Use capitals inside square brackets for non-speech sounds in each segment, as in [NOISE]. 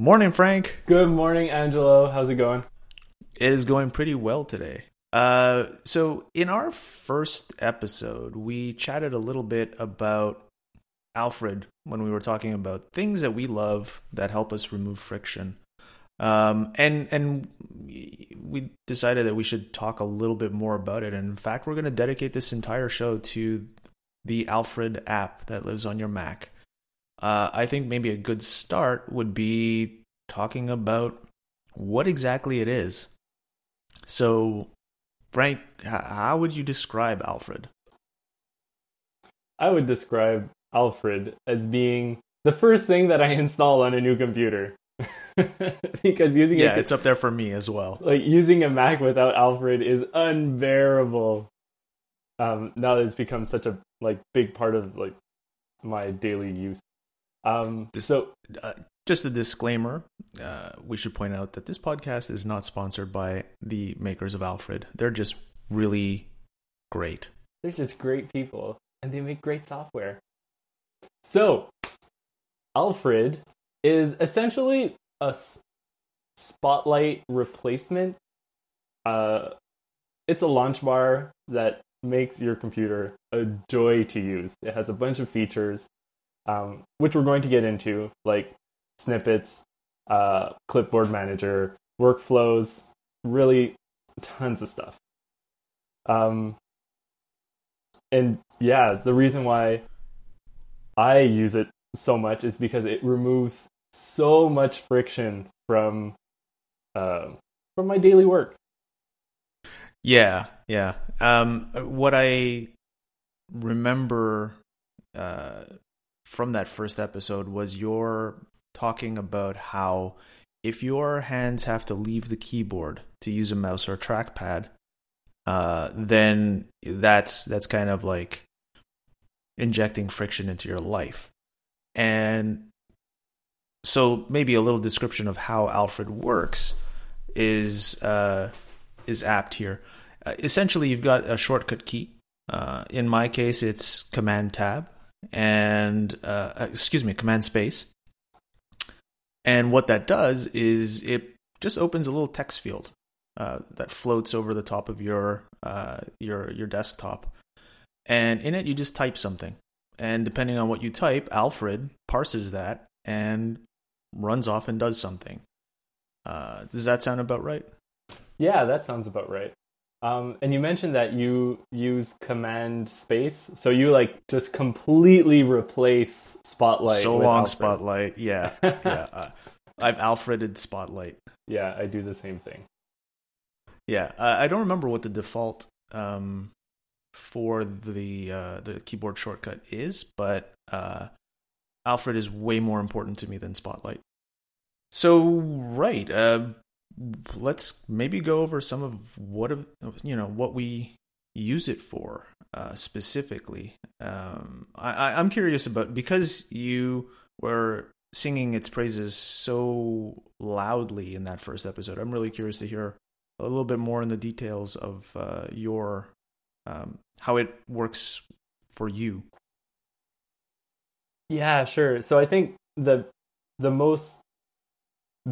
Morning, Frank. Good morning, Angelo. How's it going? It is going pretty well today. Uh, so, in our first episode, we chatted a little bit about Alfred when we were talking about things that we love that help us remove friction. Um, and and we decided that we should talk a little bit more about it. And in fact, we're going to dedicate this entire show to the Alfred app that lives on your Mac. Uh, I think maybe a good start would be talking about what exactly it is. So, Frank, how would you describe Alfred? I would describe Alfred as being the first thing that I [LAUGHS] install on a new computer. [LAUGHS] because using yeah, a, it's up there for me as well. Like using a Mac without Alfred is unbearable. Um, now that it's become such a like big part of like my daily use. Um, so uh, just a disclaimer: uh, we should point out that this podcast is not sponsored by the makers of Alfred. They're just really great. They're just great people, and they make great software. So, Alfred is essentially a spotlight replacement. Uh, it's a launch bar that makes your computer a joy to use. It has a bunch of features, um, which we're going to get into, like snippets, uh, clipboard manager, workflows, really tons of stuff. Um, and yeah, the reason why I use it so much is because it removes so much friction from uh, from my daily work. Yeah, yeah. Um, what I remember uh, from that first episode was your talking about how if your hands have to leave the keyboard to use a mouse or a trackpad, uh, then that's that's kind of like injecting friction into your life. And so maybe a little description of how Alfred works is uh, is apt here. Uh, essentially, you've got a shortcut key. Uh, in my case, it's Command Tab and uh, excuse me, Command Space. And what that does is it just opens a little text field uh, that floats over the top of your uh, your your desktop, and in it you just type something. And depending on what you type, Alfred parses that and runs off and does something. Uh, does that sound about right? Yeah, that sounds about right. Um, and you mentioned that you use command space, so you like just completely replace Spotlight. So long, Alfred. Spotlight. Yeah, yeah. [LAUGHS] Uh, I've Alfreded Spotlight. Yeah, I do the same thing. Yeah, uh, I don't remember what the default um, for the uh, the keyboard shortcut is, but uh, Alfred is way more important to me than Spotlight. So right, uh, let's maybe go over some of what you know what we use it for uh, specifically. Um, I, I'm curious about because you were singing its praises so loudly in that first episode. I'm really curious to hear a little bit more in the details of uh, your um, how it works for you. Yeah, sure. So I think the the most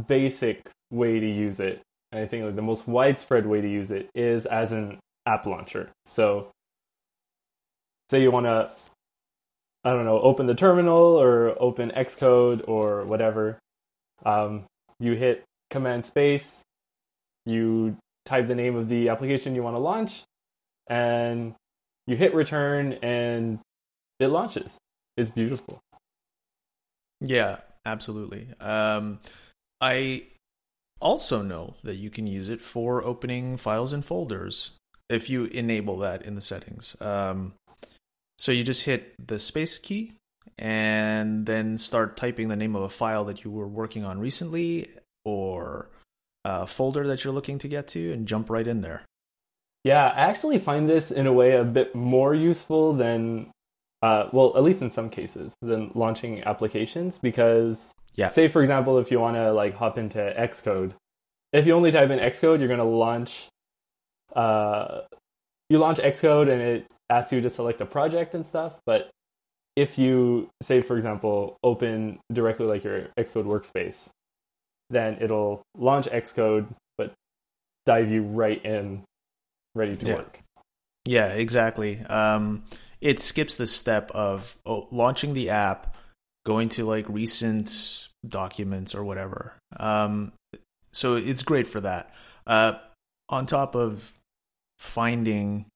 basic way to use it, and I think like the most widespread way to use it is as an app launcher. So say you want to I don't know, open the terminal or open Xcode or whatever. Um, you hit Command Space, you type the name of the application you want to launch, and you hit return and it launches. It's beautiful. Yeah, absolutely. Um, I also know that you can use it for opening files and folders if you enable that in the settings. Um, so you just hit the space key and then start typing the name of a file that you were working on recently or a folder that you're looking to get to and jump right in there. Yeah, I actually find this in a way a bit more useful than, uh, well, at least in some cases, than launching applications because, yeah. say for example, if you want to like hop into Xcode, if you only type in Xcode, you're going to launch, uh, you launch Xcode and it asks you to select a project and stuff. But if you say, for example, open directly like your Xcode workspace, then it'll launch Xcode, but dive you right in, ready to Yeah. work. Yeah, exactly. Um, it skips the step of oh, launching the app, going to like recent documents or whatever. Um, so it's great for that. Uh, on top of finding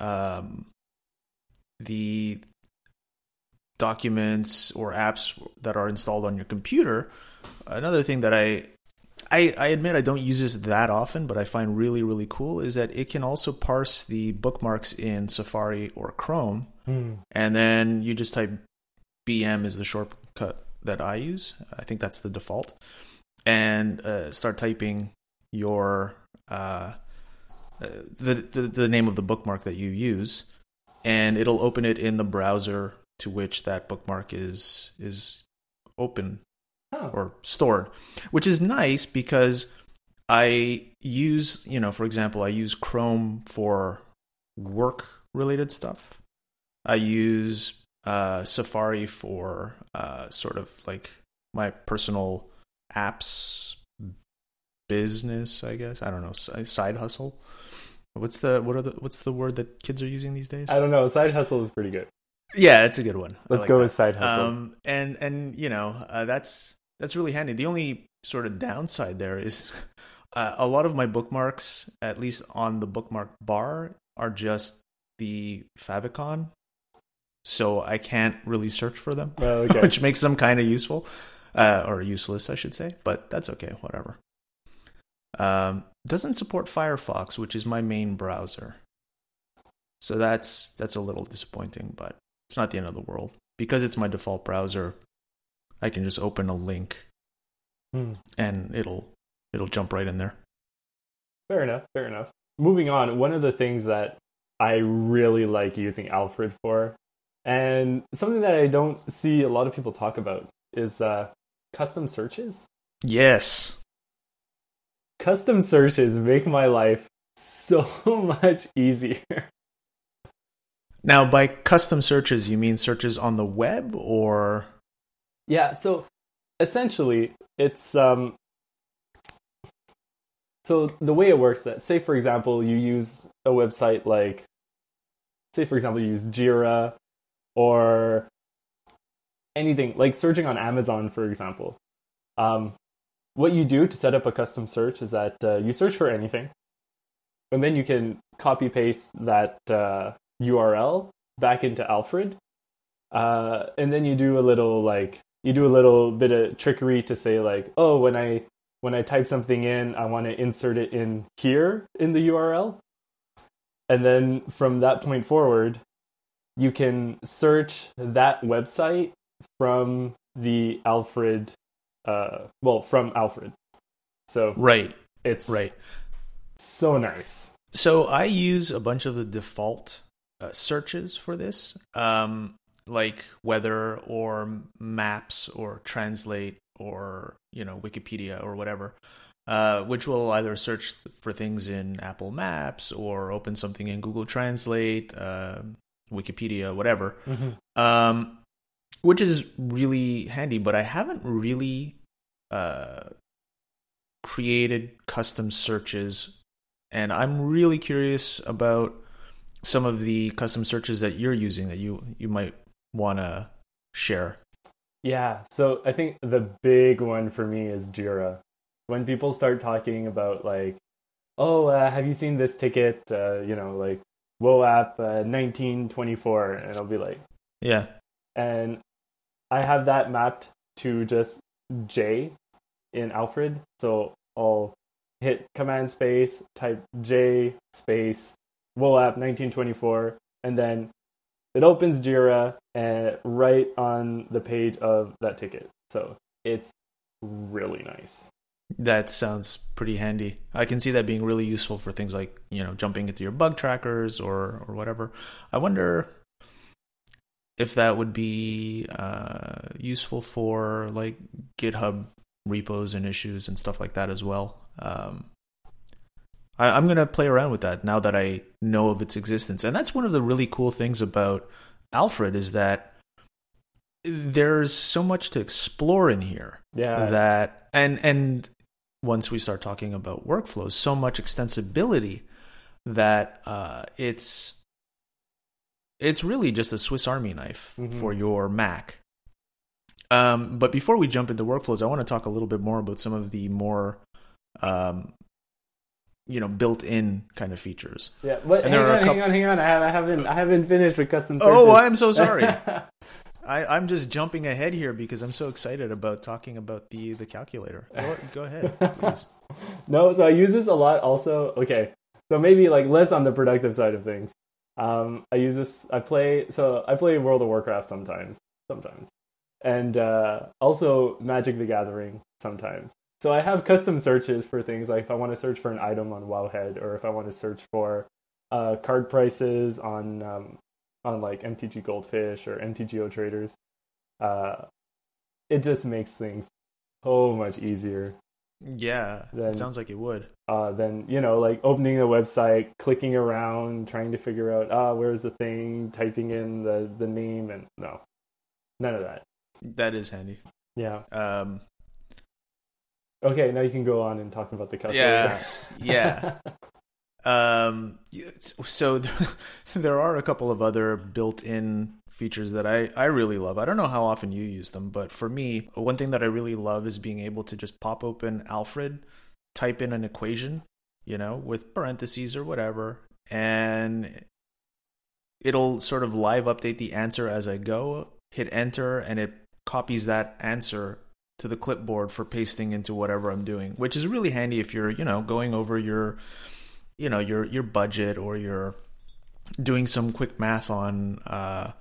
um, the documents or apps that are installed on your computer, another thing that I I, I admit I don't use this that often, but I find really, really cool is that it can also parse the bookmarks in Safari or Chrome, and then you just type BM is the shortcut that I use. I think that's the default, and uh, start typing your uh, uh, the, the the name of the bookmark that you use, and it'll open it in the browser to which that bookmark is is open Oh. or stored, which is nice because I use, you know, for example, I use Chrome for work related stuff. I use uh, Safari for uh, sort of like my personal apps business, I guess. I don't know, side hustle. What's the what are the what's the word that kids are using these days? I don't know. Side hustle is pretty good. Yeah, it's a good one. Let's like go that. with side hustle. Um, and and you know uh, that's that's really handy. The only sort of downside there is [LAUGHS] uh, a lot of my bookmarks, at least on the bookmark bar, are just the favicon, so I can't really search for them, Oh, [LAUGHS] okay. which makes them kind of useful uh, or useless, I should say. But that's okay, whatever. Um, doesn't support Firefox, which is my main browser, so that's that's a little disappointing, but it's not the end of the world because it's my default browser. I can just open a link Hmm. and it'll it'll jump right in there. Fair enough. Fair enough. Moving on, one of the things that I really like using Alfred for, and something that I don't see a lot of people talk about, is uh, custom searches. Yes. Custom searches make my life so [LAUGHS] much easier. Now, by custom searches, you mean searches on the web or Yeah, so essentially it's um so the way it works that say for example you use a website like say for example you use Jira or anything like searching on Amazon for example. Um what you do to set up a custom search is that uh, you search for anything and then you can copy paste that uh, URL back into Alfred uh, and then you do a little like you do a little bit of trickery to say like oh when i when i type something in i want to insert it in here in the url and then from that point forward you can search that website from the alfred uh well from alfred so right? it's Right. so nice So I use a bunch of the default uh, searches for this, um, like weather or maps or translate or you know Wikipedia or whatever, uh, which will either search for things in Apple Maps or open something in Google Translate, uh, Wikipedia, whatever. um, which is really handy. But I haven't really uh, created custom searches, and I'm really curious about some of the custom searches that you're using that you you might want to share. Yeah, so I think the big one for me is Jira. When people start talking about like, oh, uh, have you seen this ticket? Uh, you know, like WOAP uh, 1924, and I'll be like, Yeah, and I have that mapped to just J in Alfred. So I'll hit command space, type J space WOAP 1924, and then it opens Jira and right on the page of that ticket. So it's really nice. That sounds pretty handy. I can see that being really useful for things like you know jumping into your bug trackers or or whatever. I wonder if that would be uh, useful for like GitHub repos and issues and stuff like that as well. Um, I, I'm gonna play around with that now that I know of its existence, and that's one of the really cool things about Alfred is that there's so much to explore in here Yeah. that and and once we start talking about workflows, so much extensibility that uh, it's it's really just a Swiss Army knife Mhm. for your Mac. Um, but before we jump into workflows, I want to talk a little bit more about some of the more, um, you know, built-in kind of features. Yeah, but And hang on, a hang on, hang on. I, have, I haven't, I haven't finished with custom searches. Oh, I'm so sorry. [LAUGHS] I, I'm just jumping ahead here because I'm so excited about talking about the the calculator. Go, go ahead, [LAUGHS] no, so I use this a lot. Also, okay, so maybe like less on the productive side of things. Um, I use this. I play. So I play World of Warcraft sometimes, sometimes, and uh, also Magic the Gathering sometimes. So I have custom searches for things like if I want to search for an item on Wowhead, or if I want to search for uh, card prices on um, on like MTG Goldfish or MTGO Traders. Uh, it just makes things so much easier Yeah, Then- it sounds like it would. uh, than you know like opening the website clicking around trying to figure out ah where's the thing typing in the the name and no none of that That is handy. yeah Um, okay now you can go on and talk about the calculator yeah. [LAUGHS] Um, so [LAUGHS] there are a couple of other built-in features that I, I really love. I don't know how often you use them, but for me, one thing that I really love is being able to just pop open Alfred, type in an equation, you know, with parentheses or whatever, and it'll sort of live update the answer as I go, hit enter, and it copies that answer to the clipboard for pasting into whatever I'm doing, which is really handy if you're, you know, going over your, you know, your your budget or you're doing some quick math on, uh,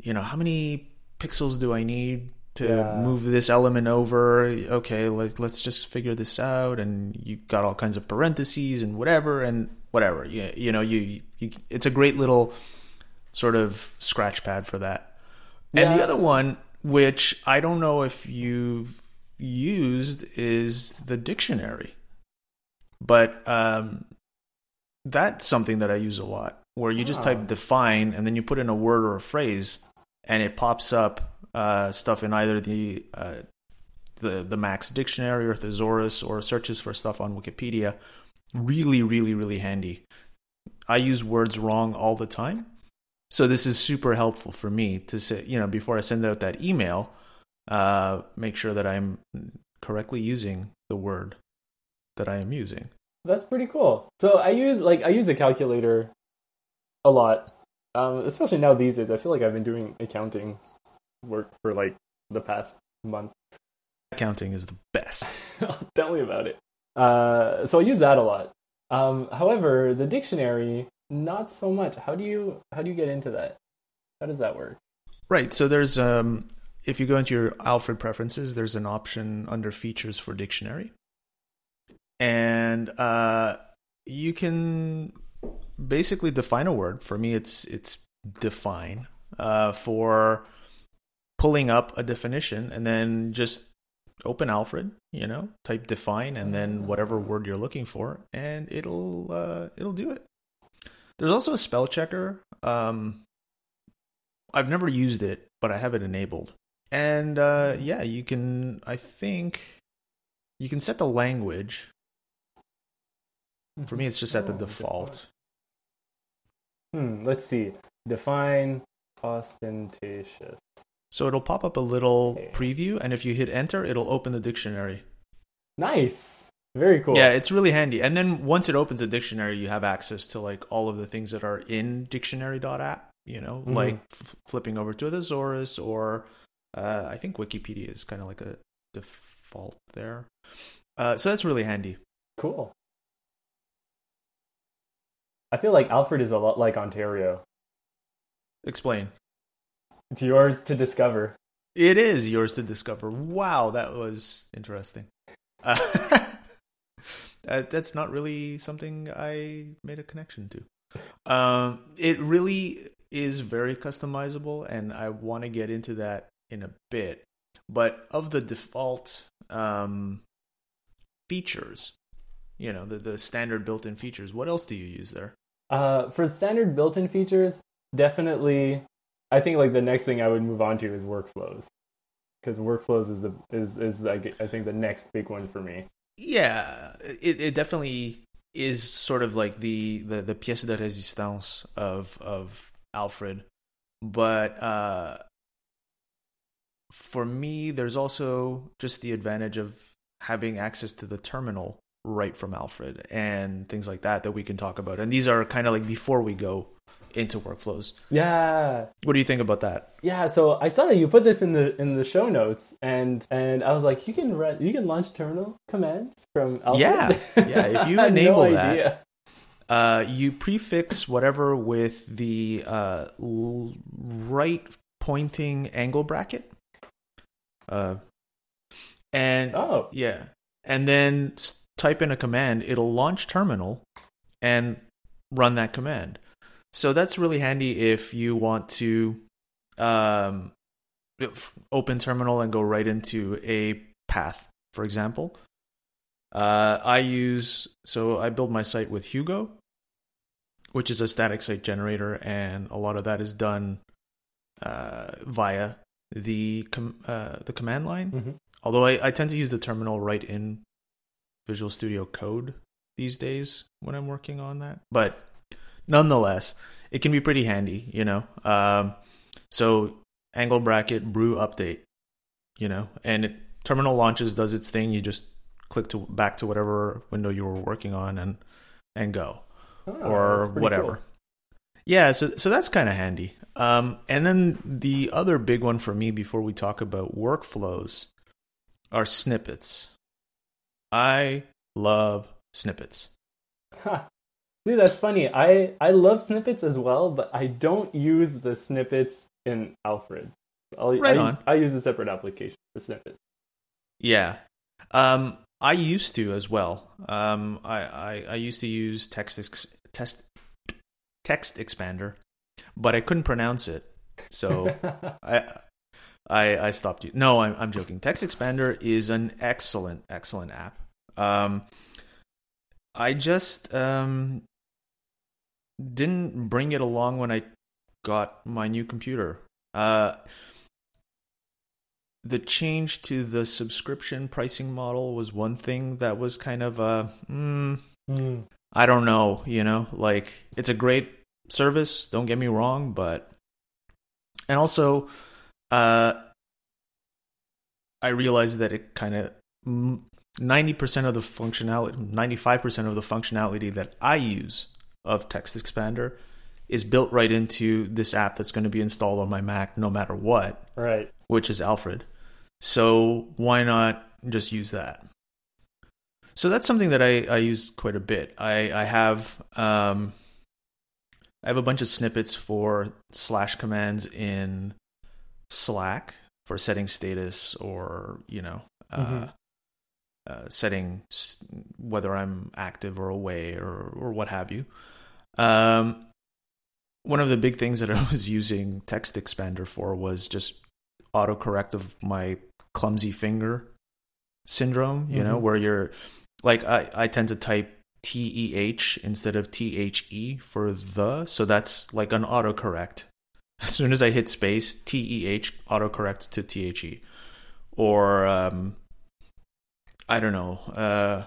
you know, how many pixels do I need to Yeah. move this element over? Okay, let, let's just figure this out, and you got all kinds of parentheses and whatever and whatever. You, you know, you, you it's a great little sort of scratch pad for that. And the other one, which I don't know if you've used, is the dictionary. But um, that's something that I use a lot, where you just Ah. type define and then you put in a word or a phrase, and it pops up uh, stuff in either the uh, the the Mac's dictionary or thesaurus or searches for stuff on Wikipedia. Really, really, really handy. I use words wrong all the time. So this is super helpful for me to say, you know, before I send out that email, uh, make sure that I'm correctly using the word that I am using. That's pretty cool so i use like i use a calculator a lot um, especially now these days i feel like i've been doing accounting work for like the past month Accounting is the best. [LAUGHS] Tell me about it. Uh, so I use that a lot. Um, however, the dictionary, not so much. How do you how do you get into that? How does that work? Right. So there's um if you go into your Alfred preferences, there's an option under features for dictionary. And uh you can basically define a word. For me it's it's define uh for pulling up a definition and then just open Alfred, you know, type define and then whatever word you're looking for and it'll uh it'll do it. There's also a spell checker. Um I've never used it, but I have it enabled. And uh, yeah, you can. I think you can set the language. For me, it's just at the Oh, default. Hmm. Let's see. Define ostentatious. So it'll pop up a little Okay. preview, and if you hit enter, it'll open the dictionary. Nice. Very cool. Yeah, it's really handy. And then once it opens a dictionary, you have access to like all of the things that are in dictionary.app. You know, Mhm. like f- flipping over to a thesaurus, or uh, I think Wikipedia is kind of like a default there. Uh, so that's really handy. Cool. I feel like Alfred is a lot like Ontario. Explain. It's yours to discover. It is yours to discover. Wow, that was interesting. [LAUGHS] Uh, that's not really something I made a connection to. Um, it really is very customizable, and I want to get into that in a bit. But of the default um, features, you know, the, the standard built in features, what else do you use there? Uh, for standard built-in features, definitely. I think like the next thing I would move on to is workflows, because workflows is the is is like I think the next big one for me. yeah, it, it definitely is sort of like the the the pièce de résistance of of Alfred, but uh, for me, there's also just the advantage of having access to the terminal right from Alfred and things like that that we can talk about. And these are kind of like before we go into workflows. Yeah. What do you think about that? Yeah, so I saw that you put this in the in the show notes, and and I was like, you can run, you can launch terminal commands from Alfred. Yeah, yeah. If you [LAUGHS] enable no that, idea. uh, you prefix whatever with the uh, l- right pointing angle bracket. Uh, and Oh, yeah, and then s- type in a command. It'll launch terminal and run that command. So that's really handy if you want to um, open terminal and go right into a path, for example. Uh, I use so I build my site with Hugo, which is a static site generator, and a lot of that is done uh, via the com- uh, the command line. Mhm. Although I, I tend to use the terminal right in Visual Studio Code these days when I'm working on that, but nonetheless, it can be pretty handy, you know. Um, so angle bracket brew update, you know, and it, terminal launches does its thing. You just click to back to whatever window you were working on and and go Oh, or whatever. cool. Yeah, so so that's kind of handy. Um, and then the other big one for me before we talk about workflows are snippets. I love snippets. Ha. Dude, that's funny. I I love snippets as well, but I don't use the snippets in Alfred. I'll, Right I, on. I use a separate application for snippets. Yeah. Um, I used to as well. Um, I, I, I used to use text ex- test text expander, but I couldn't pronounce it, so [LAUGHS] I I I stopped. you. No, I'm I'm joking. Text expander is an excellent excellent app. Um, I just um didn't bring it along when I got my new computer. Uh, the change to the subscription pricing model was one thing that was kind of uh, mm, Hmm. I don't know, you know, like it's a great service, don't get me wrong, but and also uh I realized that it kind of 90% of the functionality 95% of the functionality that I use of Text Expander is built right into this app that's going to be installed on my Mac no matter what Right. which is Alfred. So why not just use that? So that's something that I, I use quite a bit. I, I have um, I have a bunch of snippets for slash commands in Slack for setting status or you know uh, Mhm. Uh, setting whether I'm active or away or or what have you. Um, one of the big things that [LAUGHS] I was using Text Expander for was just autocorrect of my clumsy finger syndrome, you know, Mhm. where you're like I, I tend to type T E H instead of T H E for the, so that's like an autocorrect. [LAUGHS] As soon as I hit space, T E H autocorrects to T H E. Or um I don't know. Uh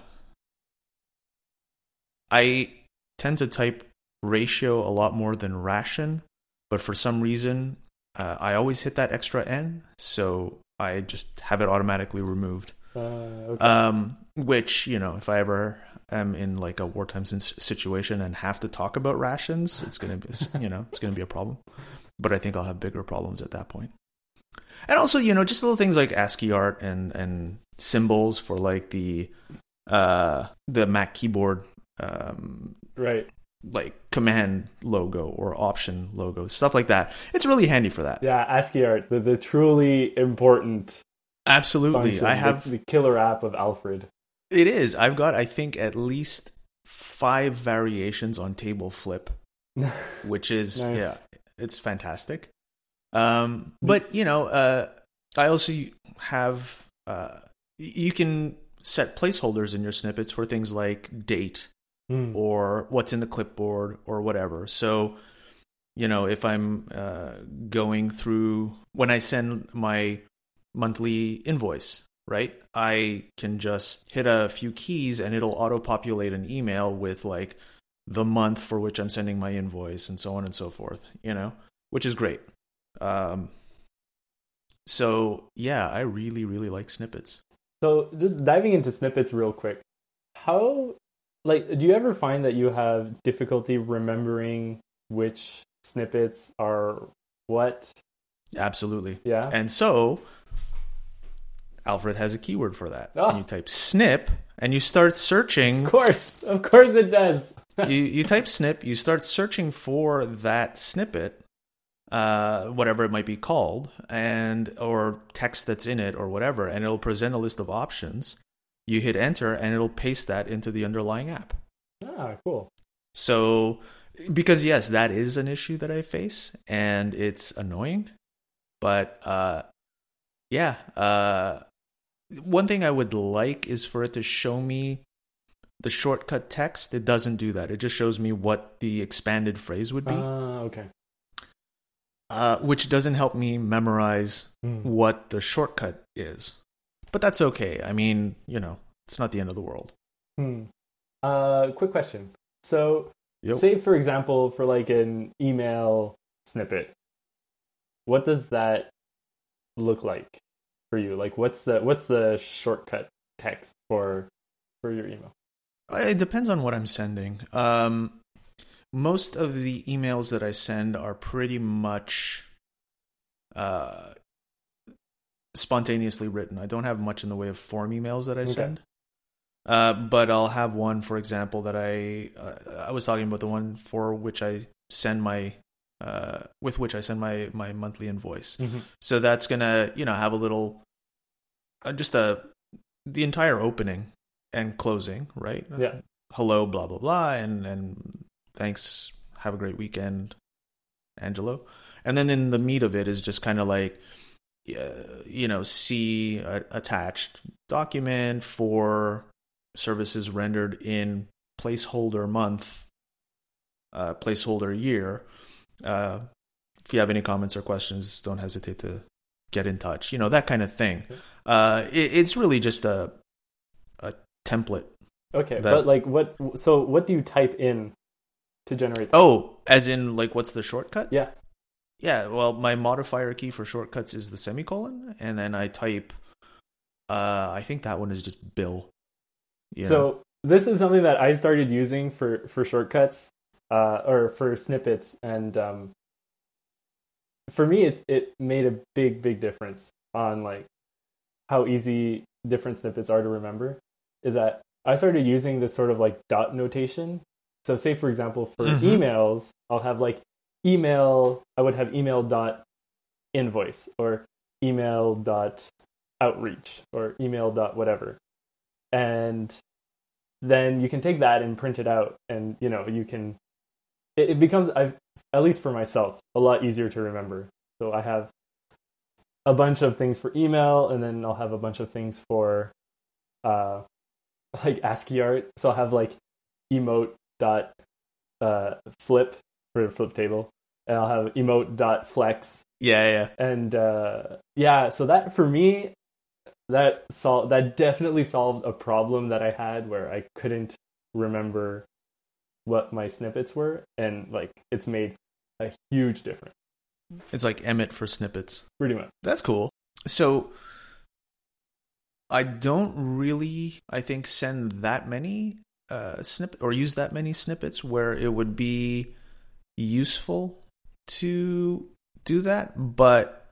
I tend to type ratio a lot more than ration, but for some reason uh, I always hit that extra N, so I just have it automatically removed. Uh, okay. Um, which you know, if I ever am in like a wartime situation and have to talk about rations, it's gonna be you know it's gonna be a problem. But I think I'll have bigger problems at that point. And also, you know, just little things like ASCII art and and symbols for like the uh the Mac keyboard um right. like command logo or option logo stuff like that it's really handy for that Yeah, ASCII art, the, the truly important absolutely function, i the- have the, killer app of Alfred. it is i've got i think at least five variations on table flip [LAUGHS] which is Nice. yeah it's fantastic um but you know uh i also have uh you can set placeholders in your snippets for things like date Hmm. or what's in the clipboard or whatever. So, you know, if I'm uh, going through when I send my monthly invoice, right? I can just hit a few keys and it'll auto populate an email with like the month for which I'm sending my invoice and so on and so forth, you know, which is great. Um, so yeah, I really, really like snippets. So just diving into snippets real quick, how like do you ever find that you have difficulty remembering which snippets are what? Absolutely. Yeah. And so Alfred has a keyword for that. Oh. And you type snip and you start searching Of course, of course it does. [LAUGHS] you, you type snip, you start searching for that snippet, uh, whatever it might be called, and or text that's in it or whatever, and it'll present a list of options. You hit enter, and it'll paste that into the underlying app. Ah, cool. So, because yes, that is an issue that I face, and it's annoying. But uh, yeah, uh, one thing I would like is for it to show me the shortcut text. It doesn't do that. It just shows me what the expanded phrase would be, Ah, okay. Uh, which doesn't help me memorize Hmm. what the shortcut is. But that's okay. I mean, you know, it's not the end of the world. Hmm. Uh, quick question. So, Yep. say for example, for like an email snippet, what does that look like for you? Like, what's the what's the shortcut text for for your email? It depends on what I'm sending. Um, most of the emails that I send are pretty much uh, spontaneously written. I don't have much in the way of form emails that I Okay. send. Uh, but I'll have one, for example, that I uh, I was talking about the one for which I send my uh, with which I send my my monthly invoice. Mm-hmm. So that's gonna you know have a little uh, just a the entire opening and closing, right? Yeah. Hello, blah blah blah, and and thanks. Have a great weekend, Angelo. And then in the meat of it is just kind of like, uh, you know, see a, attached document for services rendered in placeholder month, uh, placeholder year. Uh, if you have any comments or questions, don't hesitate to get in touch. You know that kind of thing. Uh, it, it's really just a a template. Okay, That- but like, what? So, what do you type in to generate? Oh, as in like what's the shortcut? yeah. Yeah, well, my modifier key for shortcuts is the semicolon, and then I type. Uh, I think that one is just Bill. Know? So this is something that I started using for for shortcuts, uh, or for snippets, and um, for me, it it made a big big difference on like how easy different snippets are to remember. Is that I started using this sort of like dot notation. So, say for example, for Mhm. emails, I'll have like email. I would have email dot invoice or email dot outreach or email dot whatever and then you can take that and print it out and you know you can it, it becomes i at least for myself a lot easier to remember so i have a bunch of things for email and then i'll have a bunch of things for uh [LAUGHS] like ascii art so i'll have like emote dot uh flip for flip table and i'll have emote dot flex yeah, yeah, and uh, yeah, so that for me, that sol- that definitely solved a problem that I had where I couldn't remember what my snippets were, and like it's made a huge difference, it's like Emmet for snippets. pretty much. That's cool. So I don't really, I think, send that many uh, snippet or use that many snippets where it would be useful to do that, but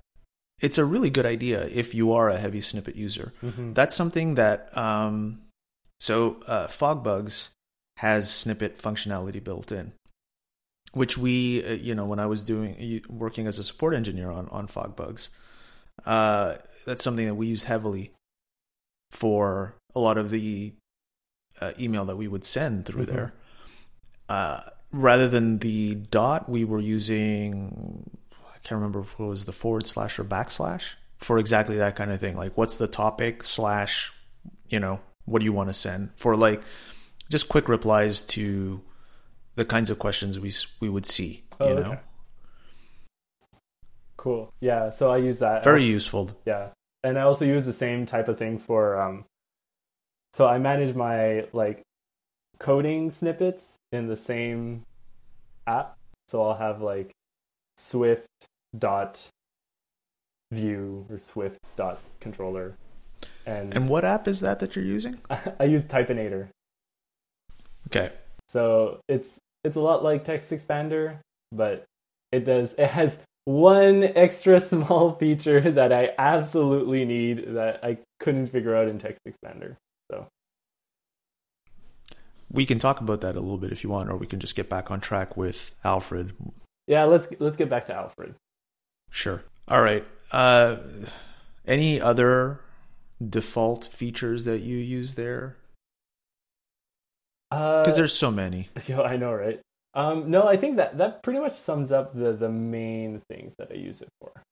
it's a really good idea if you are a heavy snippet user. Mm-hmm. That's something that um, so uh, FogBugz has snippet functionality built in, which we uh, you know when I was doing working as a support engineer on on FogBugz, uh, that's something that we use heavily for a lot of the uh, email that we would send through Mhm. there. Uh, rather than the dot, we were using I can't remember if it was the forward slash or backslash for exactly that kind of thing. Like, what's the topic slash, you know, what do you want to send for like just quick replies to the kinds of questions we we would see. Oh, you know, okay. Cool. Yeah. So I use that. very useful. Yeah. and I also use the same type of thing for um. So I manage my like coding snippets in the same app. So I'll have like Swift dot view or Swift dot controller. And, And what app is that that you're using? [LAUGHS] I use Typinator. Okay. So it's it's a lot like Text Expander, but it does it has one extra [LAUGHS] small feature that I absolutely need that I couldn't figure out in Text Expander. So We can talk about that a little bit if you want, or we can just get back on track with Alfred. yeah, let's let's get back to Alfred. Sure. All right. Uh, any other default features that you use there? Uh, Because there's so many. [LAUGHS] Yeah, I know, right? Um, no, I think that that pretty much sums up the the main things that I use it for.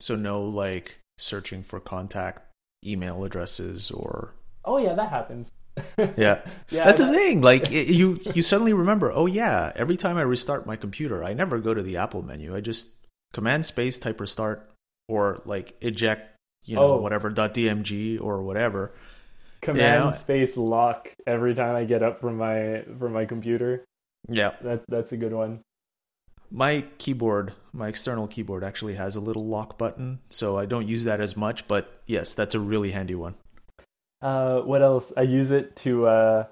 So no like searching for contact email addresses or Oh yeah, that happens. [LAUGHS] yeah. [LAUGHS] yeah, That's the that- thing. Like it, you, you suddenly remember. Oh yeah. Every time I restart my computer, I never go to the Apple menu. I just command space type restart or like eject, you know, Oh. whatever .dmg or whatever. command Yeah. space lock every time I get up from my from my computer. Yeah. That that's a good one. My keyboard, my external keyboard, actually has a little lock button, so I don't use that as much. But yes, that's a really handy one. Uh, what else? I use it to uh,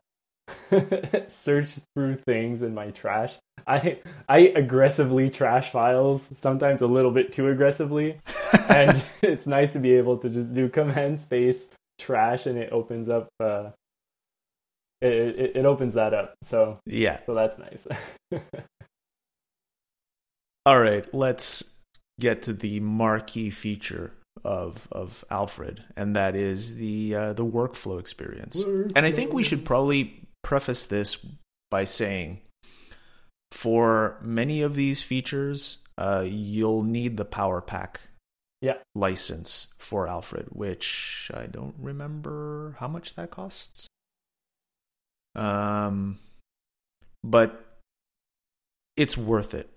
[LAUGHS] search through things in my trash. I I aggressively trash files, sometimes a little bit too aggressively, [LAUGHS] and [LAUGHS] it's nice to be able to just do command space trash, and it opens up. Uh, it, it it opens that up. So Yeah. so that's nice. All right, let's get to the marquee feature of of Alfred, and that is the uh, the workflow experience. And I think we should probably preface this by saying, for many of these features, uh, you'll need the Power Pack Yeah. license for Alfred, which I don't remember how much that costs. Um, but it's worth it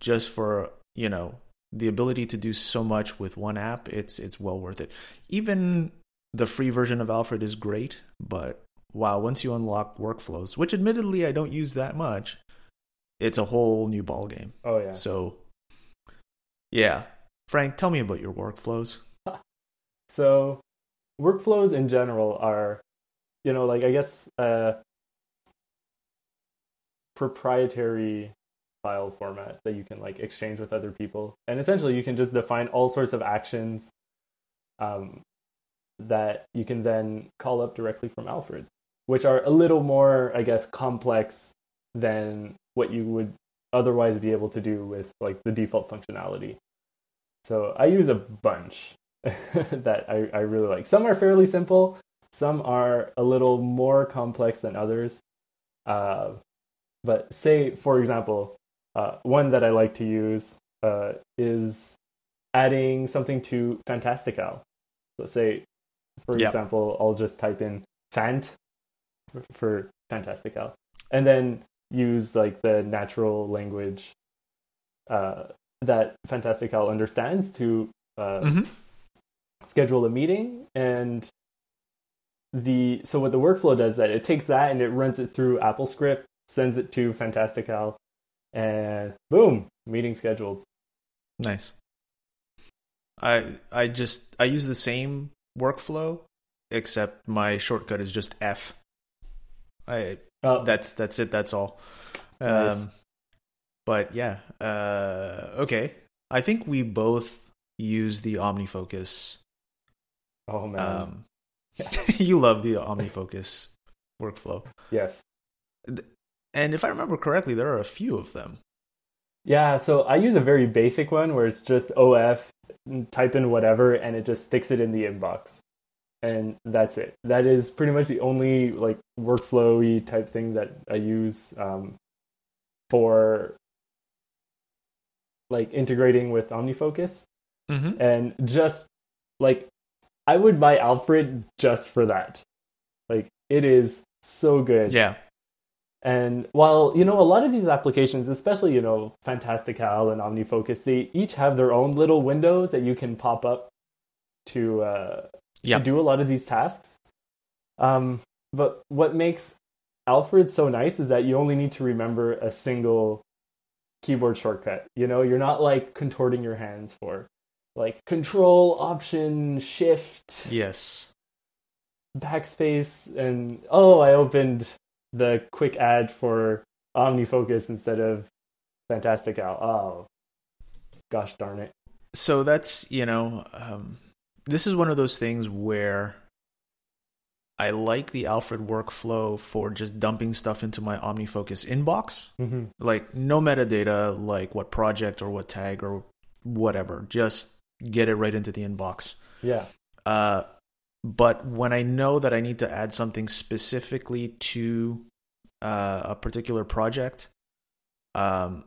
just for you know the ability to do so much with one app. It's it's well worth it. Even the free version of Alfred is great, but wow, once you unlock workflows, which admittedly I don't use that much, it's a whole new ball game oh yeah. So, yeah, Frank, tell me about your workflows. [LAUGHS] So workflows in general are, you know, like I guess uh, proprietary file format that you can like exchange with other people, and essentially you can just define all sorts of actions um, that you can then call up directly from Alfred, which are a little more, I guess, complex than what you would otherwise be able to do with like the default functionality. So I use a bunch [LAUGHS] that I, I really like. Some are fairly simple, some are a little more complex than others. Uh, but say, for example, uh, one that I like to use uh, is adding something to Fantastical. So say, for Yeah. example, I'll just type in Fant for, for Fantastical, and then use like the natural language uh, that Fantastical understands to uh, Mm-hmm. schedule a meeting and the so what the workflow does that it takes that and it runs it through AppleScript, sends it to Fantastical, and boom, meeting scheduled. Nice. I I just I use the same workflow, except my shortcut is just F. I Uh, that's that's it. That's all. Nice. Um, but yeah, uh, okay. I think we both use the OmniFocus. oh man, Um, [LAUGHS] you love the OmniFocus workflow, yes, and if I remember correctly, there are a few of them. yeah. So I use a very basic one where it's just OF, type in whatever, and it just sticks it in the inbox, and that's it. That is pretty much the only like workflowy type thing that I use um, for like integrating with OmniFocus. Mm-hmm. and just like I would buy Alfred just for that. Like it is so good. Yeah, And while, you know, a lot of these applications, especially, you know, Fantastical and OmniFocus, they each have their own little windows that you can pop up to, uh, Yeah. to do a lot of these tasks. Um, but what makes Alfred so nice is that you only need to remember a single keyboard shortcut. You know, you're not like contorting your hands for like control, option, shift, Yes. backspace, and oh, I opened the quick ad for OmniFocus instead of Fantastical. Oh, gosh darn it. So that's, you know, um, this is one of those things where I like the Alfred workflow for just dumping stuff into my OmniFocus inbox. Mm-hmm. Like no metadata, like what project or what tag or whatever. Just get it right into the inbox. Yeah. Uh, but when I know that I need to add something specifically to uh, a particular project, um,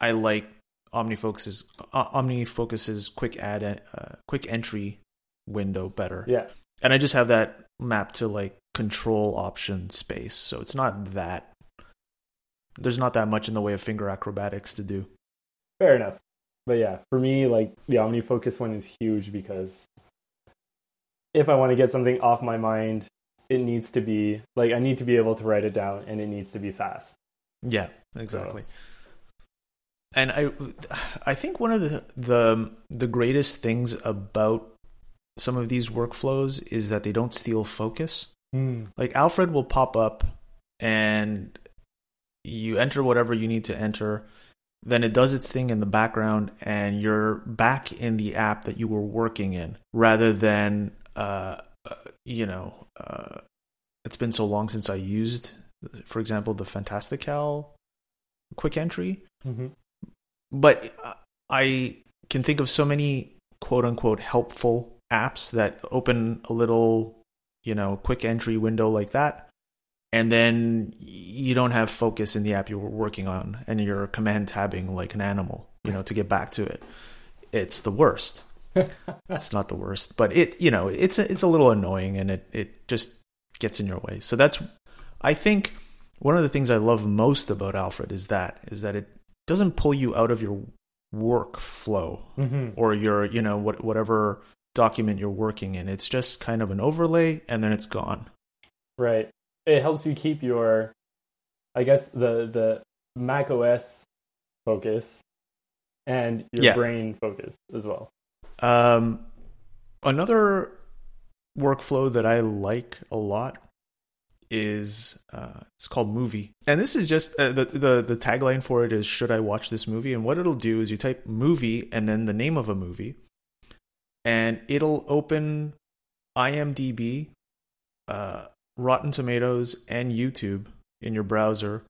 I like OmniFocus's uh, OmniFocus's quick add uh, quick entry window better. Yeah. And I just have that mapped to like control option space, so it's not that there's not that much in the way of finger acrobatics to do. Fair enough. But yeah, for me, like the OmniFocus one is huge because if I want to get something off my mind, it needs to be like I need to be able to write it down and it needs to be fast. Yeah, exactly. And I, I think one of the the the greatest things about some of these workflows is that they don't steal focus. Hmm. Like Alfred will pop up, and you enter whatever you need to enter. Then it does its thing in the background, and you're back in the app that you were working in, rather than, uh, you know, uh, it's been so long since I used, for example, the Fantastical quick entry Mm-hmm. but I can think of so many quote unquote helpful apps that open a little, you know, quick entry window like that. And then you don't have focus in the app you were working on and you're command tabbing like an animal, you know, to get back to it. It's the worst. [LAUGHS] it's not the worst, but it, you know, it's a, it's a little annoying and it, it just gets in your way. So that's, I think one of the things I love most about Alfred is that, is that it doesn't pull you out of your workflow Mm-hmm. or your you know what whatever document you're working in it's just kind of an overlay and then it's gone Right. It helps you keep your, I guess the the Mac OS focus and your Yeah. brain focus as well. Um another workflow that i like a lot is uh it's called movie. And this is just uh, the the the tagline for it is should i watch this movie? And what it'll do is you type movie and then the name of a movie. And it'll open imdb uh rotten tomatoes and youtube in your browser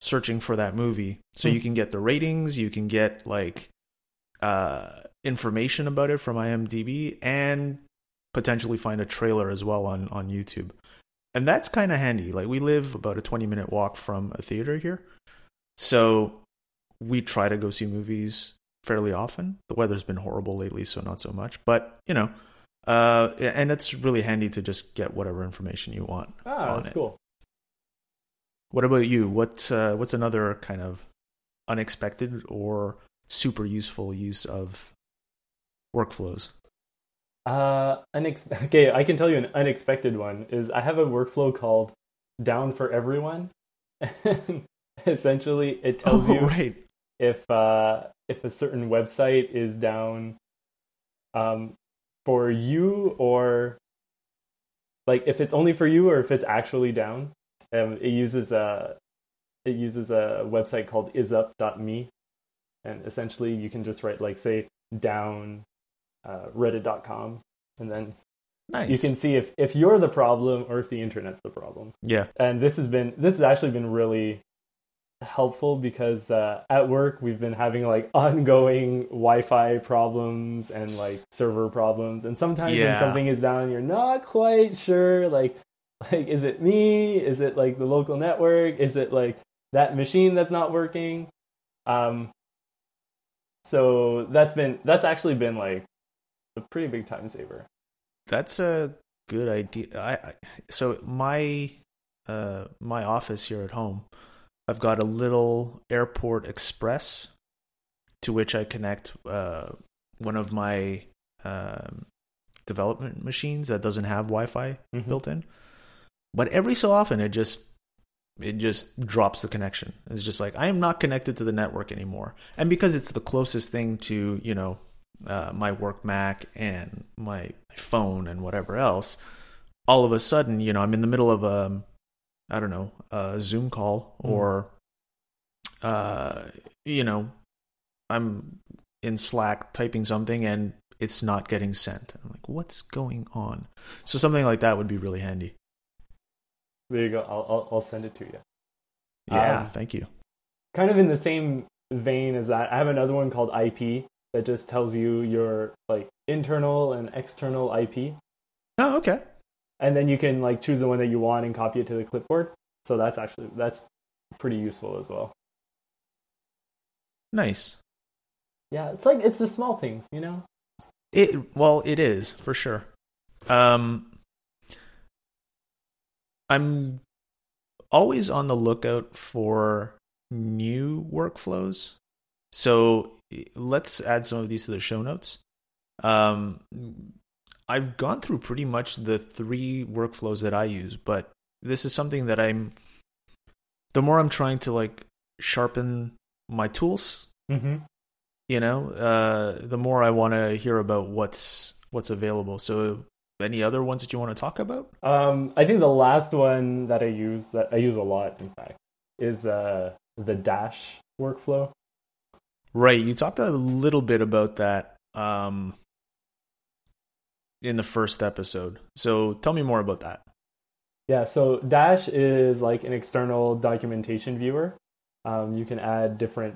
searching for that movie. So Hmm. you can get the ratings you can get like uh information about it from imdb and potentially find a trailer as well on on youtube. And that's kind of handy. Like we live about a 20 minute walk from a theater here. So we try to go see movies fairly often. The weather's been horrible lately so not so much. But you know uh and it's really handy to just get whatever information you want Ah, on that's it. cool. what about you? What uh, what's another kind of unexpected or super useful use of workflows Uh, unex- [LAUGHS] okay, I can tell you an unexpected one is I have a workflow called Down for Everyone. [LAUGHS] Essentially, it tells oh you right if uh, if a certain website is down um, for you or like if it's only for you or if it's actually down. Um, it uses a it uses a website called isup.me and essentially you can just write like say down uh, reddit.com and then nice. you can see if if you're the problem or if the internet's the problem. Yeah. And this has been this has actually been really helpful because uh, at work we've been having like [LAUGHS] ongoing wi-fi problems and like server problems. And sometimes when something is down you're not quite sure like like is it me? Is it like the local network? Is it like that machine that's not working? Um so that's been that's actually been like a pretty big time saver That's a good idea. I, I so my uh, my office here at home, I've got a little airport express to which I connect uh, one of my um, development machines that doesn't have Wi-Fi Mhm. built in. But every so often, it just it just drops the connection. It's just like I am not connected to the network anymore, and because it's the closest thing to you know uh, my work Mac and my, my phone and whatever else, all of a sudden, you know, I'm in the middle of a I don't know a Zoom call Mm. or uh, you know I'm in Slack typing something and it's not getting sent. I'm like, what's going on? So something like that would be really handy. There you go. I'll I'll, I'll send it to you. Yeah, Um, thank you. kind of in the same vein as that, I have another one called IP that just tells you your like internal and external IP, Oh, okay. and then you can like choose the one that you want and copy it to the clipboard. So that's actually that's pretty useful as well. Nice. Yeah, it's like it's the small things, you know. It well, it is for sure. Um, I'm always on the lookout for new workflows. So let's add some of these to the show notes. Um, I've gone through pretty much the three workflows that I use, but this is something that I'm. The more I'm trying to like sharpen my tools Mm-hmm. you know uh the more i want to hear about what's what's available so any other ones that you want to talk about Um, I think the last one that I use that I use a lot, in fact, is uh the Dash workflow. Right you talked a little bit about that um in the first episode so tell me more about that Yeah, so Dash is like an external documentation viewer. Um, you can add different.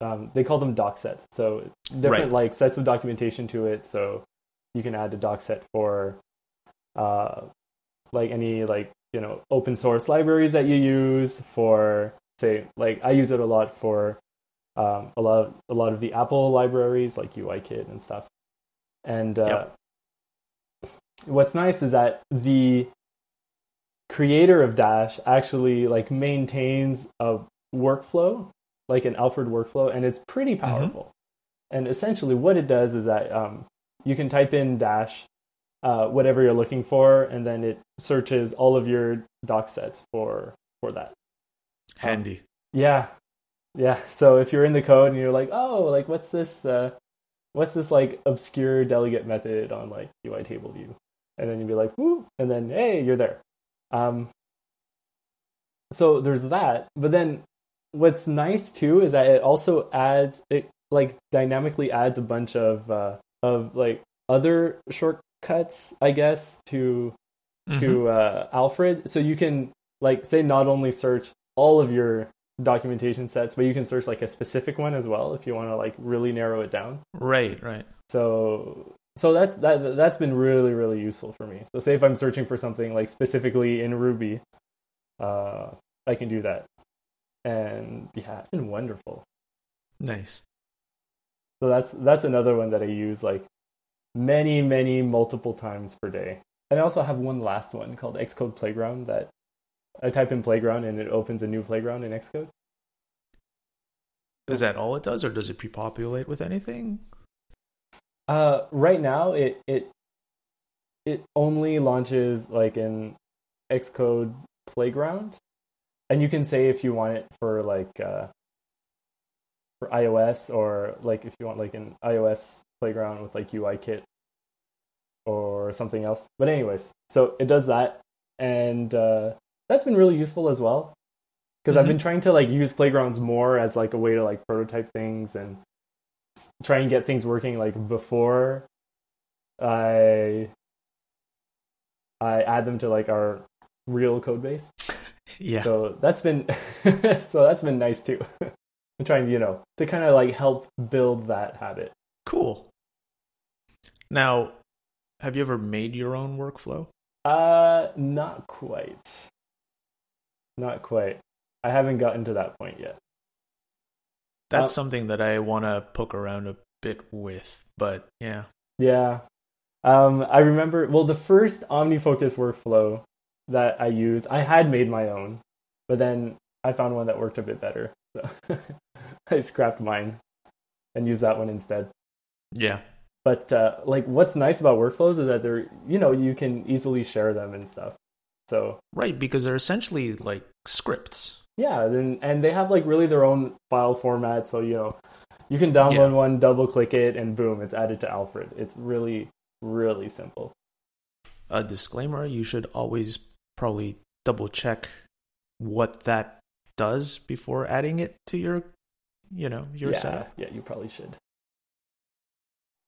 Um, they call them doc sets. So different Right. like sets of documentation to it. So you can add a doc set for, uh, like any like you know open source libraries that you use for say like I use it a lot for um, a lot of, a lot of the Apple libraries like UIKit and stuff. And uh, Yep. what's nice is that the creator of Dash actually like maintains a workflow, like an Alfred workflow, and it's pretty powerful. And essentially, what it does is that um, you can type in Dash, uh, whatever you're looking for, and then it searches all of your doc sets for for that. handy Yeah, yeah. So if you're in the code and you're like, oh, like what's this? Uh, what's this like obscure delegate method on like UI table view? And then you'd be like, whoo, and then hey, you're there. Um, so there's that. But then what's nice too is that it also adds it like dynamically adds a bunch of uh, of like other shortcuts, I guess, to to uh, Alfred. So you can like say not only search all of your documentation sets, but you can search like a specific one as well if you want to like really narrow it down. right right So so that's that that's been really really useful for me. So say if I'm searching for something like specifically in Ruby, uh, I can do that, and yeah, it's been wonderful. nice So that's that's another one that I use like many many multiple times per day. And I also have one last one called Xcode Playground that I type in playground and it opens a new playground in Xcode. is that all it does or does it pre-populate with anything Uh, right now it it it only launches like an Xcode Playground, and you can say if you want it for like uh, for iOS or like if you want like an iOS Playground with like UIKit or something else. But anyways, so it does that, and uh, that's been really useful as well because I've Mhm. been trying to like use playgrounds more as like a way to like prototype things and try and get things working like before I I add them to like our real code base. yeah So that's been [LAUGHS] so that's been nice too. [LAUGHS] I'm trying, you know, to kind of like help build that habit. cool now have you ever made your own workflow Uh not quite. Not quite. I haven't gotten to that point yet. that's Uh, something that i want to poke around a bit with but yeah Yeah. Um, I remember, well, the first OmniFocus workflow that I used, I had made my own, but then I found one that worked a bit better. So [LAUGHS] I scrapped mine and used that one instead. Yeah. But uh, like, what's nice about workflows is that they're you know you can easily share them and stuff. So Right, because they're essentially like scripts. yeah, and and they have like really their own file format. So you know you can download Yeah. one, double click it, and boom, it's added to Alfred. It's really really simple. A disclaimer, you should always probably double check what that does before adding it to your you know, your yeah, setup. yeah, you probably should.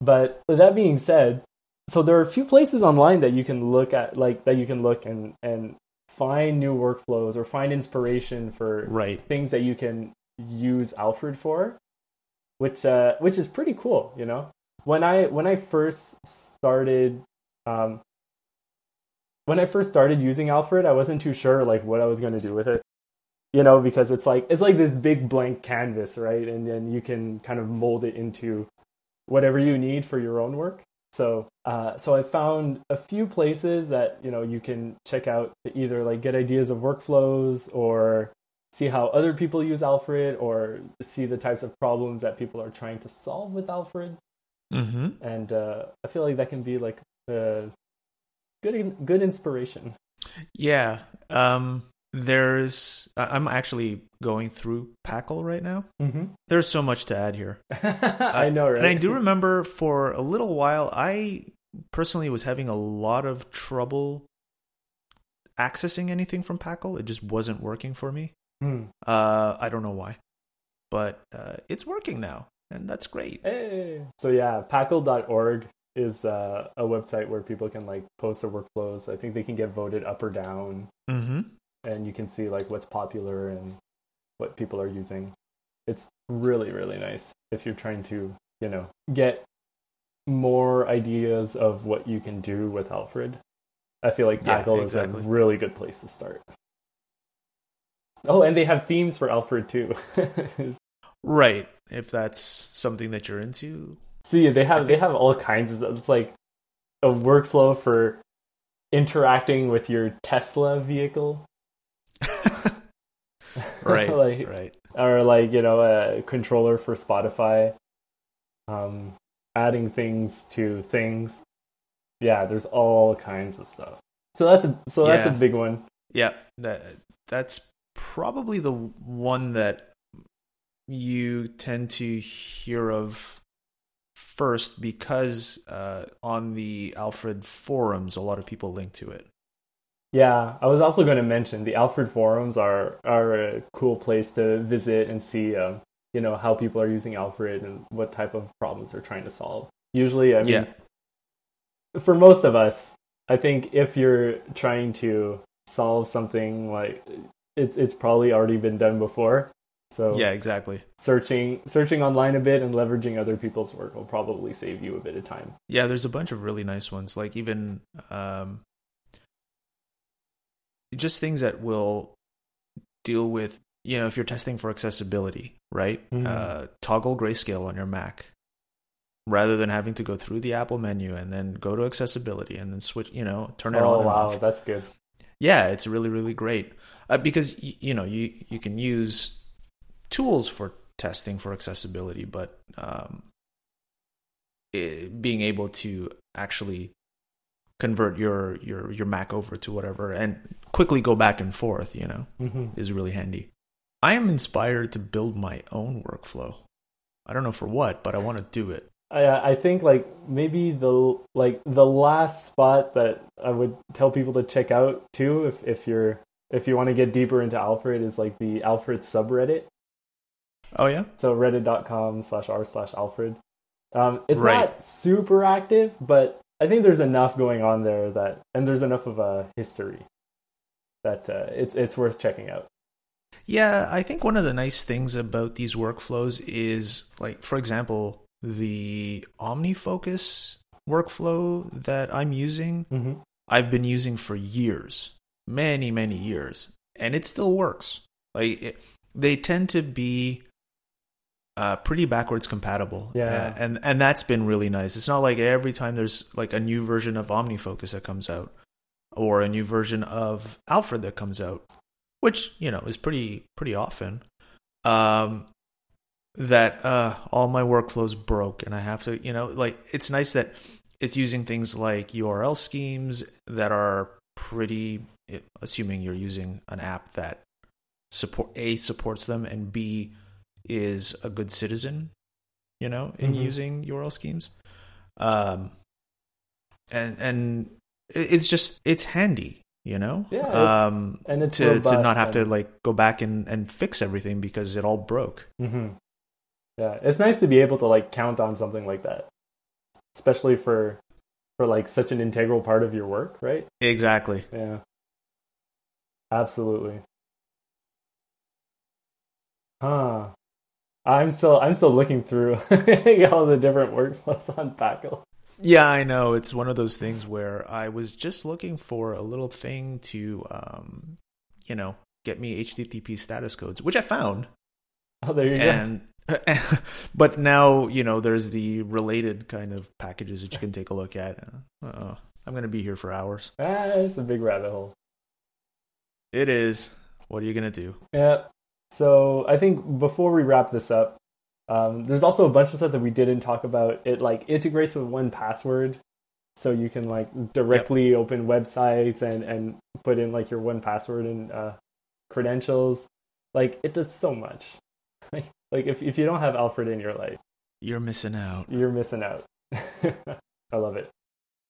But with that being said, so there are a few places online that you can look at, like that you can look and and find new workflows or find inspiration for Right. things that you can use Alfred for, which uh, which is pretty cool. You know, when I when I first started, um, when I first started using Alfred, I wasn't too sure like what I was going to do with it. You know, because it's like it's like this big blank canvas, right? And then you can kind of mold it into whatever you need for your own work. So, uh, so I found a few places that you know you can check out to either like get ideas of workflows or see how other people use Alfred or see the types of problems that people are trying to solve with Alfred. Mm-hmm. And uh, I feel like that can be like a good good inspiration. Yeah. Um there's I'm actually going through Packal right now. Mm-hmm. There's so much to add here. [LAUGHS] I know, right? And I do remember for a little while, I personally was having a lot of trouble accessing anything from Packal. It just wasn't working for me. Hmm. Uh, I don't know why, but uh, it's working now, and that's great. Hey. So yeah, packal.org is uh, a website where people can like post their workflows. I think they can get voted up or down, Mm-hmm. And you can see like what's popular and what people are using. It's really really nice if you're trying to you know get more ideas of what you can do with Alfred. I feel like Yeah, exactly. is a really good place to start. Oh, and they have themes for Alfred too. [LAUGHS] Right. If that's something that you're into. See, they have they have all kinds of it's like a workflow for interacting with your Tesla vehicle, [LAUGHS] right. [LAUGHS] Like- right. or like you know a controller for Spotify, um, adding things to things. Yeah, there's all kinds of stuff. So that's a so that's a big one. Yeah. That that's probably the one that you tend to hear of first because uh, on the Alfred forums, a lot of people link to it. Yeah, I was also going to mention the Alfred forums are are a cool place to visit and see, um, you know, how people are using Alfred and what type of problems they're trying to solve. Usually, I mean, Yeah. for most of us, I think if you're trying to solve something like it, it's probably already been done before. So Yeah, exactly. searching searching online a bit and leveraging other people's work will probably save you a bit of time. Yeah, there's a bunch of really nice ones. Like even um, just things that will deal with you know if you're testing for accessibility, right? Mhm. Uh, toggle grayscale on your Mac rather than having to go through the Apple menu and then go to accessibility and then switch. You know, turn it oh on. and wow, off. that's good. Yeah, it's really really great uh, because y- you know you you can use tools for testing for accessibility, but um, i being able to actually convert your your your Mac over to whatever and quickly go back and forth, you know, hmm is really handy. I am inspired to build my own workflow. I don't know for what, but I want to do it. I I think like maybe the like the last spot that I would tell people to check out too if if you're if you want to get deeper into Alfred is like the Alfred subreddit. Oh yeah, So reddit.com slash r slash Alfred. Um, it's Right. not super active, but I think there's enough going on there that and there's enough of a history that uh, it's it's worth checking out. Yeah, I think one of the nice things about these workflows is, like, for example, the OmniFocus workflow that I'm using, Mm-hmm. I've been using for years, many, many years, and it still works. Like, it, they tend to be uh, pretty backwards compatible. Yeah. Uh, and and that's been really nice. It's not like every time there's like a new version of OmniFocus that comes out, or a new version of Alfred that comes out, which you know is pretty pretty often. Um, that uh, all my workflows broke, and I have to, you know, like it's nice that it's using things like URL schemes that are pretty, assuming you're using an app that support a supports them and b is a good citizen, you know, in mm-hmm. using URL schemes. Um, and and it's just it's handy you know? Yeah um and it's to to not have and... to like go back and and fix everything because it all broke. Mm-hmm. yeah it's nice to be able to like count on something like that. Especially for for like such an integral part of your work right? Exactly. Yeah. Absolutely. Huh i'm still i'm still looking through [LAUGHS] all the different workflows on Packal yeah, I know. It's one of those things where I was just looking for a little thing to, um, you know, get me HTTP status codes, which I found. Oh, there you and, go. [LAUGHS] but now, you know, there's the related kind of packages that you can take a look at. Uh, I'm going to be here for hours. Ah, it's a big rabbit hole. It is. What are you going to do? Yeah. So I think before we wrap this up, um, there's also a bunch of stuff that we didn't talk about. It like integrates with 1Password, so you can like directly yep. open websites and and put in like your 1Password and uh, credentials. Like it does so much. [LAUGHS] like like if if you don't have Alfred in your life, you're missing out. You're missing out. [LAUGHS] I love it.